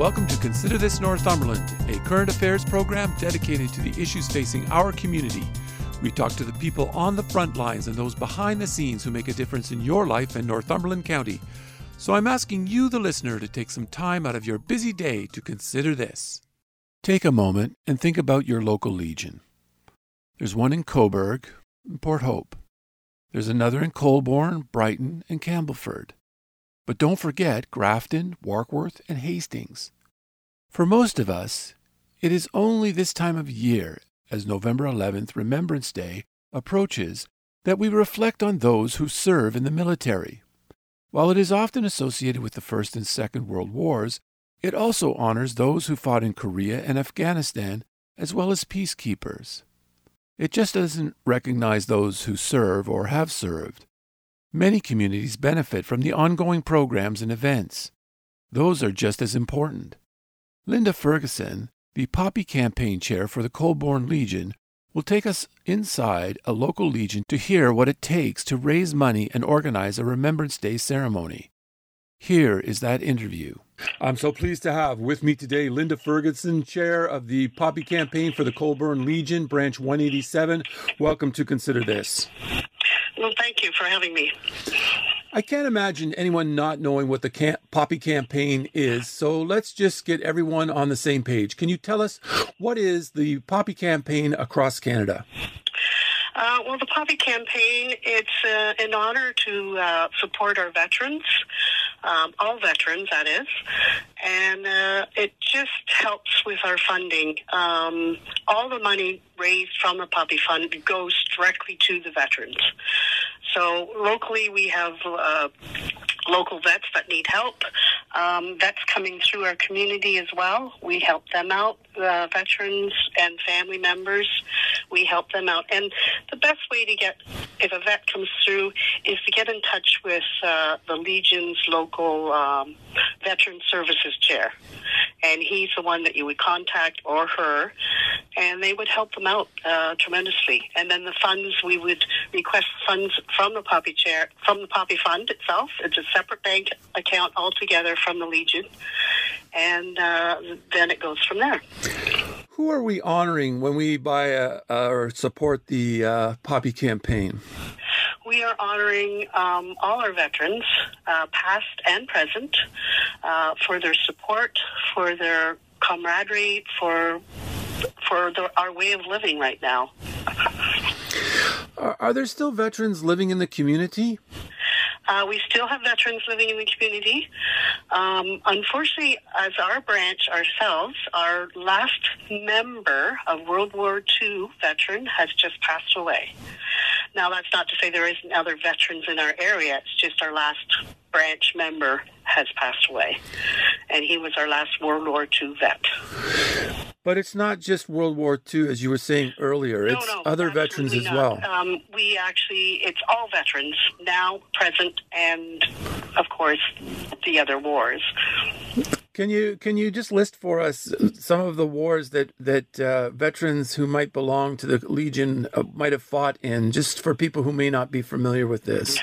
welcome to Consider This Northumberland, a current affairs program dedicated to the issues facing our community. We talk to the people on the front lines and those behind the scenes who make a difference in your life in Northumberland County. So I'm asking you, the listener, to take some time out of your busy day to consider this. Take a moment and think about your local legion. There's one in Cobourg and Port Hope. There's another in Colborne, Brighton, and Campbellford. But don't forget Grafton, Warkworth, and Hastings. For most of us, it is only this time of year, as November 11th, Remembrance Day, approaches, that we reflect on those who serve in the military. While it is often associated with the First and Second World Wars, it also honors those who fought in Korea and Afghanistan, as well as peacekeepers. It just doesn't recognize those who serve or have served. Many communities benefit from the ongoing programs and events. Those are just as important. Linda Ferguson, the Poppy Campaign Chair for the Colborne Legion, will take us inside a local legion to hear what it takes to raise money and organize a Remembrance Day ceremony. Here is that interview. I'm so pleased to have with me today Linda Ferguson, Chair of the Poppy Campaign for the Colborne Legion, Branch 187. Welcome to Consider This. Well, thank you for having me. I can't imagine anyone not knowing what the camp- Poppy campaign is, so let's just get everyone on the same page. Can you tell us what is the Poppy campaign across Canada? Uh, well, the Poppy campaign, it's uh, an honor to uh, support our veterans, um, all veterans, that is, and uh, it just helps with our funding. Um, all the money raised from the Poppy Fund goes directly to the veterans. So locally, we have uh, local vets that need help. Um, vets coming through our community as well. We help them out, uh, veterans and family members. We help them out. And the best way to get, if a vet comes through, is to get in touch with uh, the Legion's local um, Veteran Services Chair. And he's the one that you would contact or her, and they would help them out uh, tremendously. And then the funds, we would request funds from the Poppy Chair, from the Poppy Fund itself. It's a separate bank account altogether from the Legion, and uh, then it goes from there. Who are we honoring when we buy a, or support the uh, Poppy campaign? We are honoring um, all our veterans, uh, past and present, uh, for their support, for their camaraderie, for for the, our way of living right now. Are, are there still veterans living in the community? Uh, we still have veterans living in the community. Um, unfortunately, as our branch ourselves, our last member of World War II veteran has just passed away. Now, that's not to say there isn't other veterans in our area. It's just our last branch member has passed away, and he was our last World War II vet. But it's not just World War II, as you were saying earlier. No, it's no, other veterans as absolutely well. not. Um, we actually, it's all veterans now, present, and of course, the other wars. Can you can you just list for us some of the wars that that uh, veterans who might belong to the Legion uh, might have fought in, just for people who may not be familiar with this?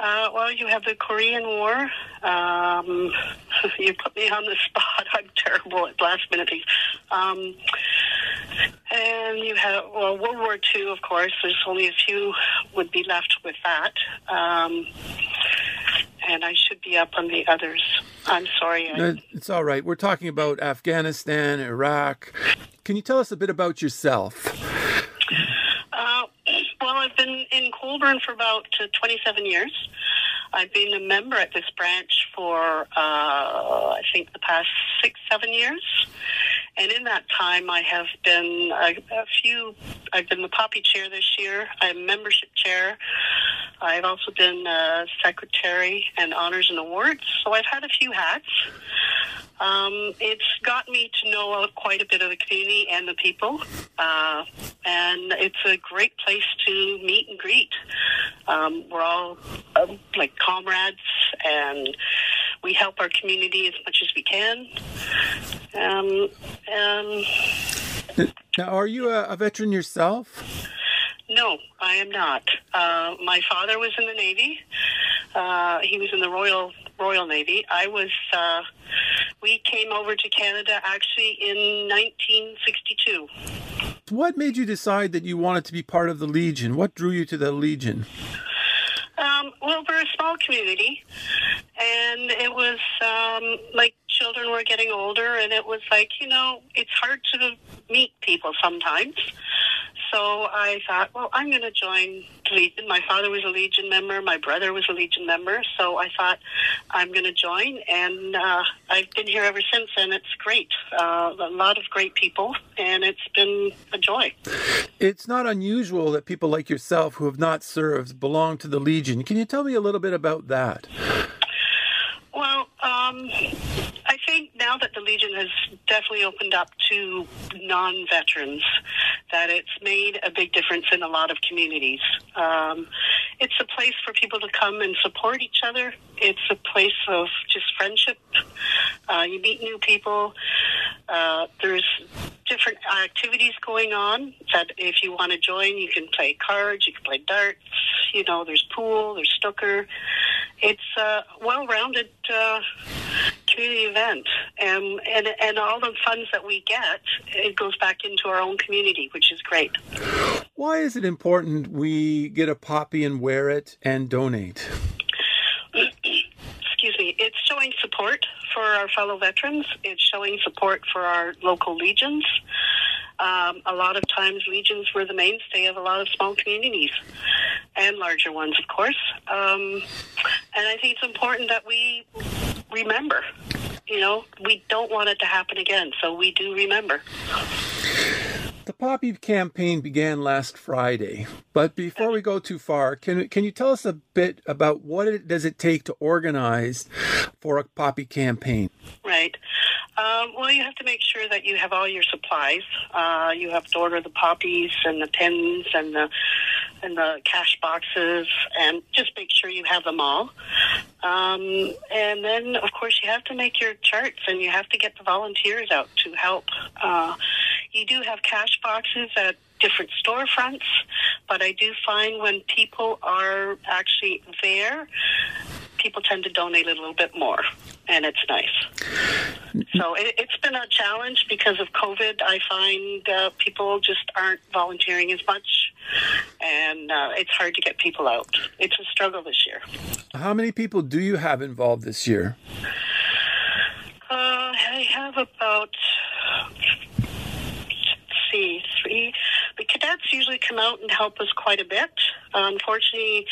Uh, well, you have the Korean War. Um, you put me on the spot. I'm terrible at last minute things. Um, and you have well World War II, of course. There's only a few would be left with that. Um, and I should be up on the others. I'm sorry. No, It's all right. We're talking about Afghanistan, Iraq. Can you tell us a bit about yourself? Uh, well, I've been in Colborne for about uh, 27 years. I've been a member at this branch for, uh, I think, the past six, seven years. And in that time, I have been a, a few, I've been the Poppy Chair this year. I'm membership chair. I've also been uh, secretary and honors and awards. So I've had a few hats. Um, it's got me to know quite a bit of the community and the people, uh, and it's a great place to meet and greet. Um, we're all uh, like comrades, and we help our community as much as we can. Um, um, now, are you a, a veteran yourself? No, I am not. Uh, my father was in the Navy. Uh, he was in the Royal Royal Navy. I was. Uh, we came over to Canada actually in 1962. What made you decide that you wanted to be part of the Legion? What drew you to the Legion? Um, well, we're a small community, and it was um, like children were getting older, and it was like you know, it's hard to meet people sometimes. So I thought, well, I'm going to join the Legion. My father was a Legion member. My brother was a Legion member. So I thought I'm going to join, and uh, I've been here ever since, and it's great. Uh, a lot of great people, and it's been a joy. It's not unusual that people like yourself who have not served belong to the Legion. Can you tell me a little bit about that? Well, um, think now that the Legion has definitely opened up to non veterans, that it's made a big difference in a lot of communities. Um, it's a place for people to come and support each other. It's a place of just friendship. Uh, you meet new people. Uh, there's different activities going on that if you want to join, you can play cards, you can play darts. You know, there's pool, there's snooker. It's a well-rounded uh, community event, and, and and all the funds that we get, it goes back into our own community, which is great. Why is it important we get a poppy and wear it and donate? Excuse me. It's showing support for our fellow veterans. It's showing support for our local legions. Um, a lot of times, legions were the mainstay of a lot of small communities and larger ones, of course. Um, and I think it's important that we remember. You know, we don't want it to happen again, so we do remember. The Poppy campaign began last Friday, but before we go too far, can can you tell us a bit about what it, does it take to organize for a Poppy campaign? Right. Um, well, you have to make sure that you have all your supplies. Uh, you have to order the poppies and the pins and the and the cash boxes, and just make sure you have them all. Um, and then, of course, you have to make your charts, and you have to get the volunteers out to help. Uh, you do have cash boxes at different storefronts, but I do find when people are actually there, people tend to donate a little bit more, and it's nice. So it, has been a challenge because of COVID. I find uh, people just aren't volunteering as much, and uh, it's hard to get people out. It's a struggle this year. How many people do you have involved this year? Uh, I have about see, three. The cadets usually come out and help us quite a bit. Uh, unfortunately,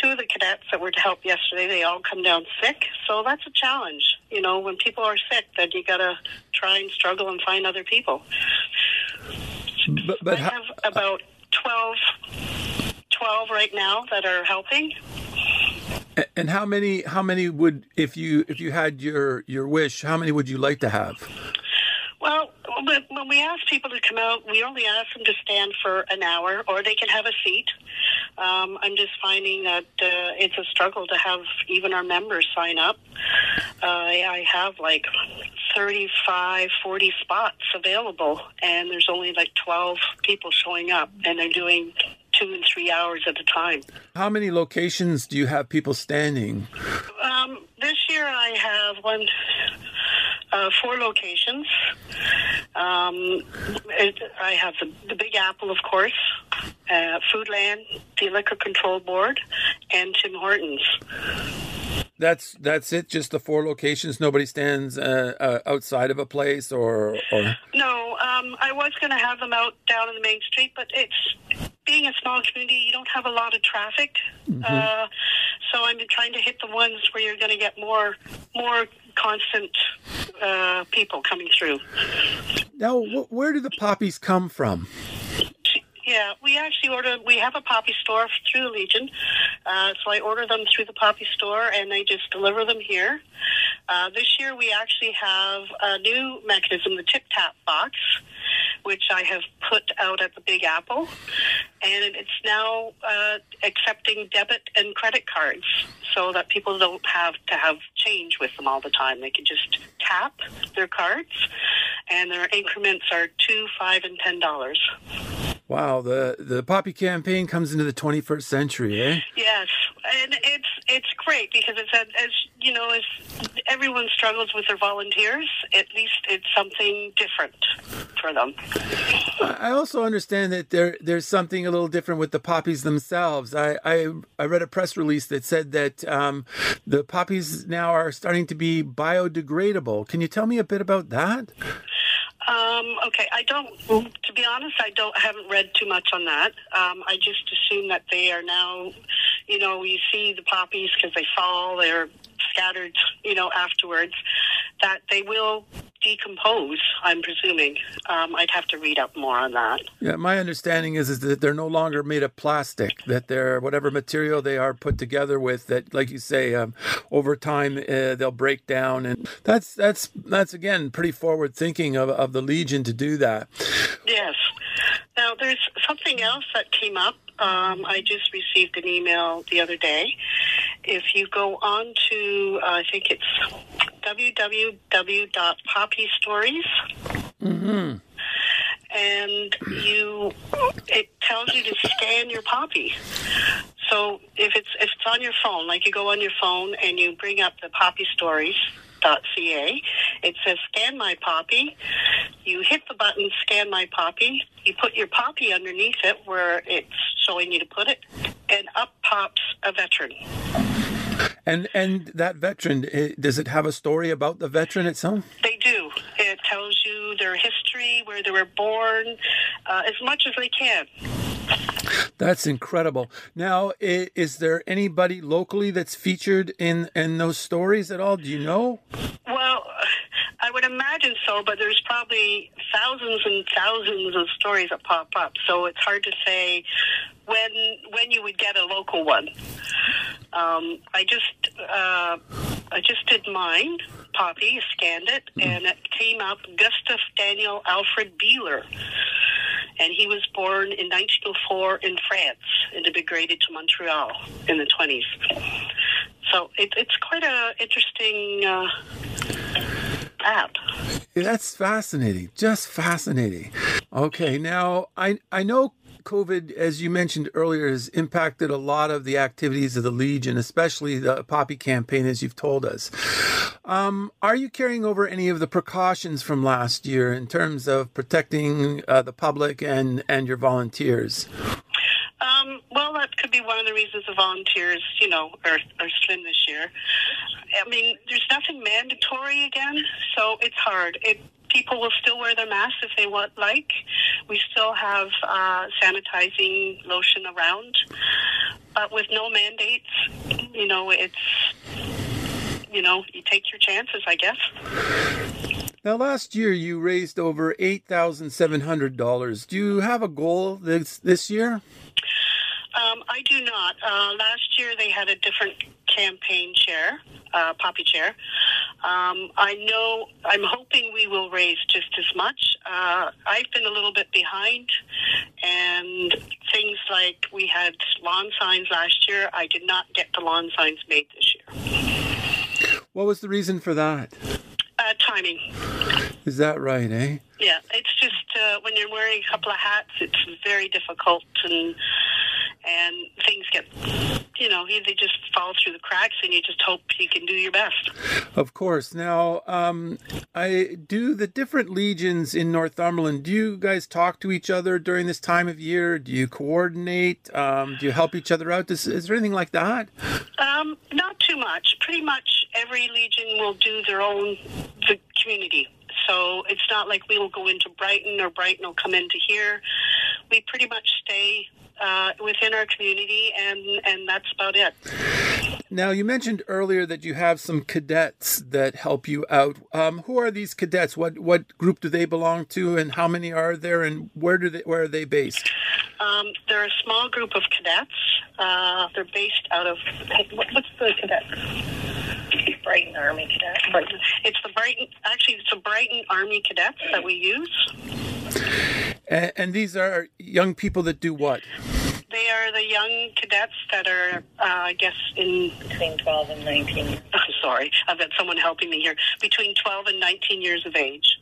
two of the cadets that were to help yesterday, they all come down sick. So that's a challenge. You know, when people are sick, then you got to try and struggle and find other people. But, but I have about 12, 12 right now that are helping. And how many? How many would, if you if you had your your wish, how many would you like to have? Well, when we ask people to come out, we only ask them to stand for an hour, or they can have a seat. Um, I'm just finding that uh, it's a struggle to have even our members sign up. Uh, I have like 35, 40 spots available, and there's only like 12 people showing up, and they're doing two and three hours at a time. How many locations do you have people standing? Um, this year I have one uh, four locations. Um, it, I have the, the Big Apple, of course, uh, Foodland, the Liquor Control Board, and Tim Hortons. That's that's it. Just the four locations. Nobody stands uh, uh, outside of a place, or, or... no. Um, I was going to have them out down in the main street, but it's being a small community. You don't have a lot of traffic, mm-hmm. uh, so I'm trying to hit the ones where you're going to get more more constant uh, people coming through. Now, wh- where do the poppies come from? Yeah, we actually order. We have a poppy store through Legion, uh, so I order them through the poppy store, and they just deliver them here. Uh, this year, we actually have a new mechanism, the Tip Tap box, which I have put out at the Big Apple, and it's now uh, accepting debit and credit cards, so that people don't have to have change with them all the time. They can just tap their cards, and their increments are two, five, and ten dollars. Wow, the the Poppy campaign comes into the 21st century, eh? Yes, and it's it's great because it's as, as you know, as everyone struggles with their volunteers, at least it's something different for them. I also understand that there there's something a little different with the poppies themselves. I I, I read a press release that said that um, the poppies now are starting to be biodegradable. Can you tell me a bit about that? Um, okay, I don't. To be honest, I don't. haven't read too much on that. Um, I just assume that they are now. You know, you see the poppies because they fall. They're scattered. You know, afterwards, that they will decompose. I'm presuming. Um, I'd have to read up more on that. Yeah, my understanding is is that they're no longer made of plastic. That they're whatever material they are put together with. That, like you say, um, over time uh, they'll break down, and that's that's that's again pretty forward thinking of of the Legion to do that. Yes. Now there's something else that came up. Um, I just received an email the other day. If you go on to, uh, I think it's www.poppystories. Mm-hmm. And you, it tells you to scan your poppy. So if it's if it's on your phone, like you go on your phone and you bring up the poppy stories Ca. It says scan my poppy. You hit the button scan my poppy. You put your poppy underneath it where it's showing you to put it, and up pops a veteran. And and that veteran, does it have a story about the veteran itself? They do. It tells you their history, where they were born, uh, as much as they can. That's incredible. Now, is there anybody locally that's featured in in those stories at all? Do you know? Well, I would imagine so, but there's probably thousands and thousands of stories that pop up, so it's hard to say when when you would get a local one. Um, I just uh, I just did mine, Poppy, scanned it, mm-hmm. and it came up Gustav Daniel Alfred Beeler and he was born in 1904 in France and immigrated to Montreal in the 20s. So it, it's quite an interesting uh. That's fascinating. Just fascinating. Okay, now I I know COVID, as you mentioned earlier, has impacted a lot of the activities of the Legion, especially the Poppy campaign, as you've told us. Um, are you carrying over any of the precautions from last year in terms of protecting uh, the public and, and your volunteers? Um, well, that could be one of the reasons the volunteers, you know, are, are slim this year. I mean, there's nothing mandatory again, so it's hard. It people will still wear their masks if they want like. We still have uh, sanitizing lotion around, but with no mandates, you know, it's you know, you take your chances, I guess. Now, last year you raised over eight thousand seven hundred dollars. Do you have a goal this this year? Um, I do not. Uh, last year they had a different campaign chair, uh, Poppy chair. Um, I know, I'm hoping we will raise just as much. Uh, I've been a little bit behind, and things like we had lawn signs last year. I did not get the lawn signs made this year. What was the reason for that? Uh, timing. Is that right, eh? Yeah, it's just uh, when you're wearing a couple of hats, it's very difficult and and things get, you know, they just fall through the cracks, and you just hope you can do your best. Of course. Now, um, I do the different legions in Northumberland. Do you guys talk to each other during this time of year? Do you coordinate? Um, do you help each other out? Is, is there anything like that? Um, not too much. Pretty much every legion will do their own the community. So it's not like we will go into Brighton or Brighton will come into here. We pretty much stay uh, within our community, and and that's about it. Now, you mentioned earlier that you have some cadets that help you out. Um, who are these cadets? What what group do they belong to, and how many are there, and where do they where are they based? Um, they're a small group of cadets. Uh, they're based out of what, what's the cadet? Brighton Army Cadets. Brighton. It's the Brighton. Actually, it's the Brighton Army Cadets that we use. And, and these are young people that do what? They are the young cadets that are, uh, I guess, in. Between 12 and 19. I'm sorry, I've got someone helping me here. Between 12 and 19 years of age.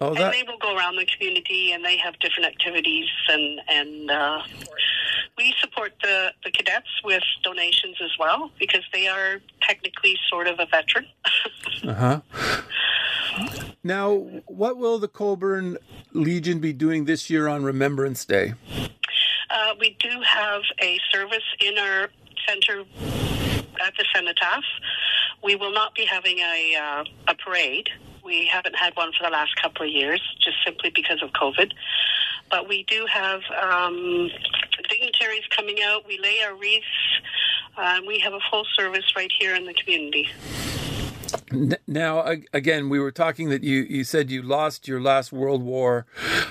Oh, that... and they will go around the community and they have different activities and and uh, we support the, the cadets with donations as well because they are technically sort of a veteran. uh huh. Now, what will the Colborne Legion be doing this year on Remembrance Day? uh, we do have a service in our center at the cenotaph. We will not be having a uh, a parade. We haven't had one for the last couple of years, just simply because of COVID. But we do have um, dignitaries coming out. We lay our wreaths. Uh, we have a full service right here in the community. N- Now, again, we were talking that you, you said you lost your last World War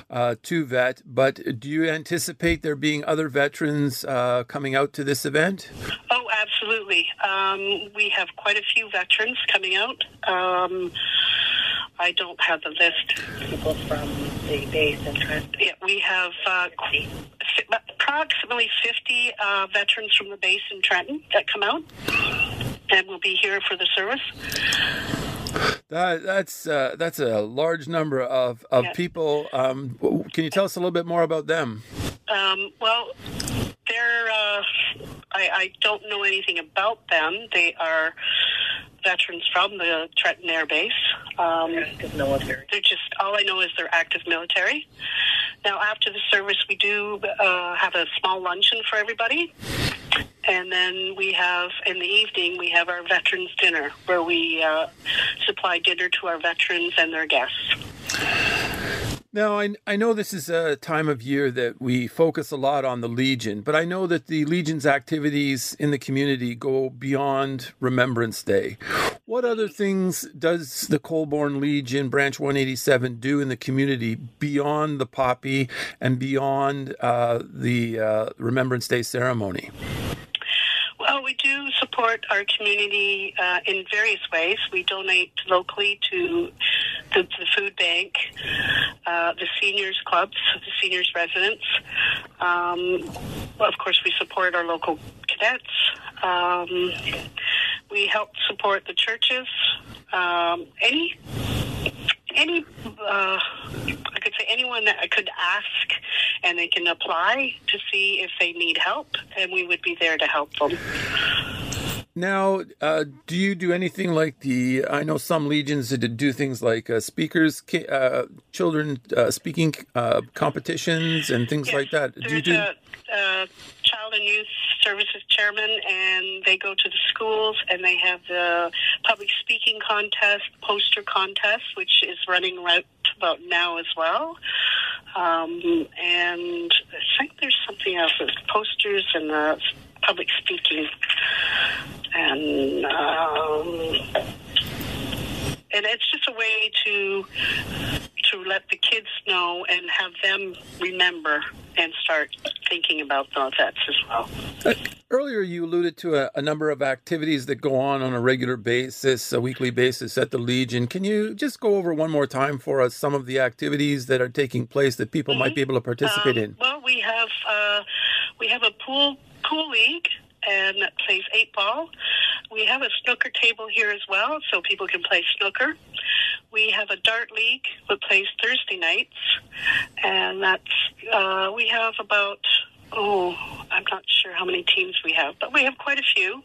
uh, II vet, but do you anticipate there being other veterans uh, coming out to this event? Oh, absolutely. Um, we have quite a few veterans coming out. Um, I don't have the list. People from the base in Trent. Yeah, we have uh, qu- approximately 50 uh, veterans from the base in Trenton that come out and will be here for the service. That, that's uh, that's a large number of, of Yeah. people. Um, can you tell us a little bit more about them? Um, well, they're, uh, I, I don't know anything about them. They are veterans from the Trenton Air Base. Um, Active military. they're just all I know is they're active military. Now, after the service, we do uh, have a small luncheon for everybody, and then we have in the evening we have our veterans dinner where we uh, supply dinner to our veterans and their guests. Now, I, I know this is a time of year that we focus a lot on the Legion, but I know that the Legion's activities in the community go beyond Remembrance Day. What other things does the Colborne Legion Branch 187 do in the community beyond the poppy and beyond uh, the uh, Remembrance Day ceremony? Well, we do support our community uh, in various ways. We donate locally to the, the food bank, uh, the seniors clubs, the seniors residents. Um, of course, we support our local cadets. Um, we help support the churches. Um, any any uh, I could say anyone that I could ask and they can apply to see if they need help, and we would be there to help them. Now, uh, do you do anything like the? I know some legions that do things like uh, speakers, uh, children uh, speaking uh, competitions and things Yes, like that. Do you do? a, a child and youth services chairman, and they go to the schools and they have the public speaking contest, poster contest, which is running right about now as well. Um, and I think there's something else, there's posters and the public speaking, and um, and it's just a way to to let the kids know and have them remember and start thinking about the vets as well. Earlier, you alluded to a, a number of activities that go on on a regular basis, a weekly basis at the Legion. Can you just go over one more time for us some of the activities that are taking place that people might be able to participate Um, in? Well, we have uh, we have a pool pool league and plays eight ball. We have a snooker table here as well, so people can play snooker. We have a dart league that plays Thursday nights, and that's uh, we have about oh I'm not sure how many teams we have, but we have quite a few.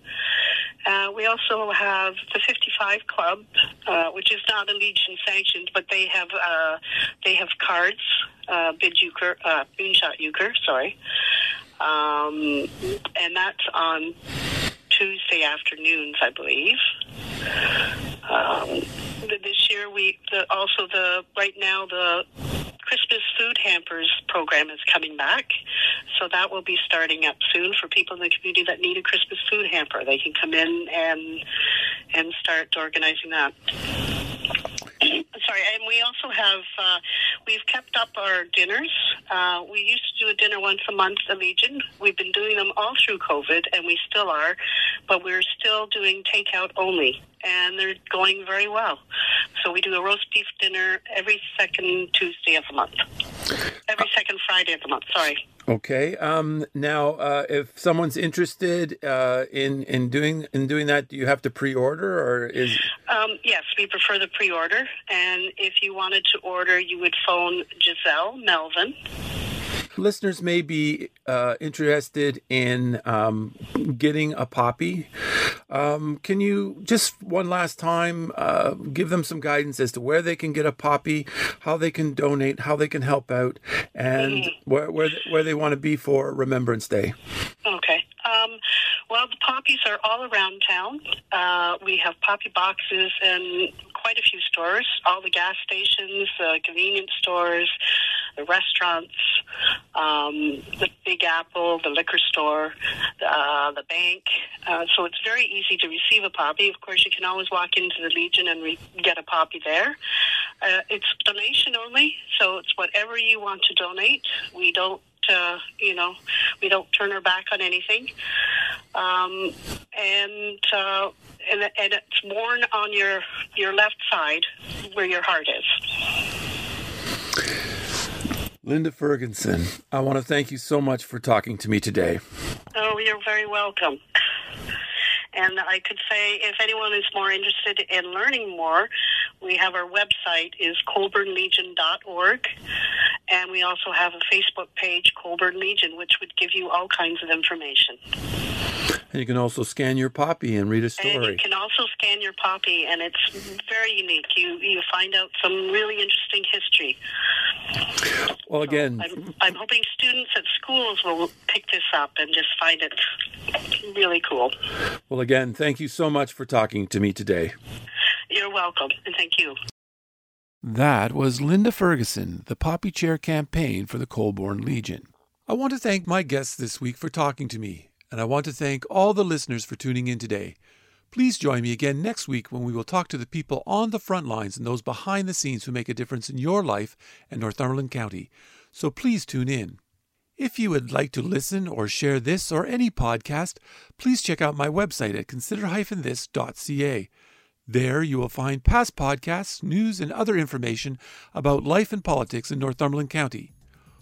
Uh, we also have the 55 Club, uh, which is not a Legion sanctioned, but they have uh, they have cards, uh, bid euchre, uh, moonshot euchre, sorry, um, and that's on Tuesday afternoons, I believe. Um, th- this year, we the, also the right now the Christmas food hampers program is coming back, so that will be starting up soon for people in the community that need a Christmas food hamper. They can come in and and start organizing that. Sorry, and we also have uh, we we've kept up our dinners. Uh, we used to do a dinner once a month at Legion. We've been doing them all through COVID, and we still are, but we're still doing takeout only, and they're going very well. So we do a roast beef dinner every second Tuesday of the month. Every second Friday of the month, sorry. Okay. Um, now, uh, if someone's interested uh, in in doing in doing that, do you have to pre-order, or is Um, yes, we prefer the pre-order, and if you wanted to order, you would phone Giselle Melvin. Listeners may be uh, interested in um, getting a poppy? Um, can you just one last time uh, give them some guidance as to where they can get a poppy, how they can donate, how they can help out, and where where, where they want to be for Remembrance Day? Okay. Um, well, the poppies are all around town. Uh, we have poppy boxes in quite a few stores, all the gas stations, uh, convenience stores, the restaurants, um, the Big Apple, the liquor store, uh, the bank. Uh, so it's very easy to receive a poppy. Of course, you can always walk into the Legion and re- get a poppy there. Uh, it's donation only, so it's whatever you want to donate. We don't uh, you know, we don't turn our back on anything. Um, and, uh, and and it's worn on your your left side where your heart is. Linda Ferguson, I want to thank you so much for talking to me today. Oh, you're very welcome. And I could say, if anyone is more interested in learning more, we have our website is colburnlegion.org, and we also have a Facebook page, Colborne Legion, which would give you all kinds of information. And you can also scan your poppy and read a story. And you can also scan your poppy, and it's very unique. You you find out some really interesting history. Well, again, I'm, I'm hoping students at schools will pick this up and just find it really cool. well, again, thank you so much for talking to me today. You're welcome, and thank you. That was Linda Ferguson, the Poppy Chair campaign for the Colborne Legion. I want to thank my guests this week for talking to me, and I want to thank all the listeners for tuning in today. Please join me again next week when we will talk to the people on the front lines and those behind the scenes who make a difference in your life and Northumberland County. So please tune in. If you would like to listen or share this or any podcast, please check out my website at consider-this.ca. There you will find past podcasts, news, and other information about life and politics in Northumberland County.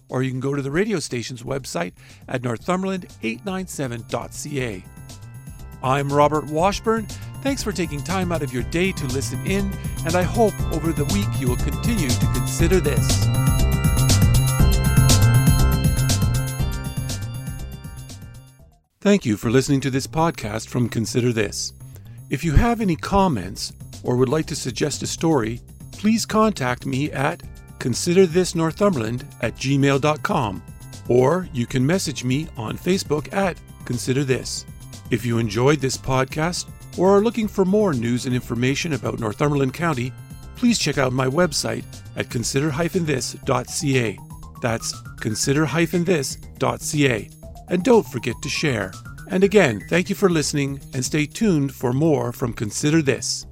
Or you can go to the radio station's website at northumberland897.ca. I'm Robert Washburn. Thanks for taking time out of your day to listen in, and I hope over the week you will continue to consider this. Thank you for listening to this podcast from Consider This. If you have any comments or would like to suggest a story, please contact me at considerthisnorthumberland at gmail.com or you can message me on Facebook at Consider This. If you enjoyed this podcast or are looking for more news and information about Northumberland County, please check out my website at consider-this.ca. That's consider-this.ca. And don't forget to share. And again, thank you for listening and stay tuned for more from Consider This.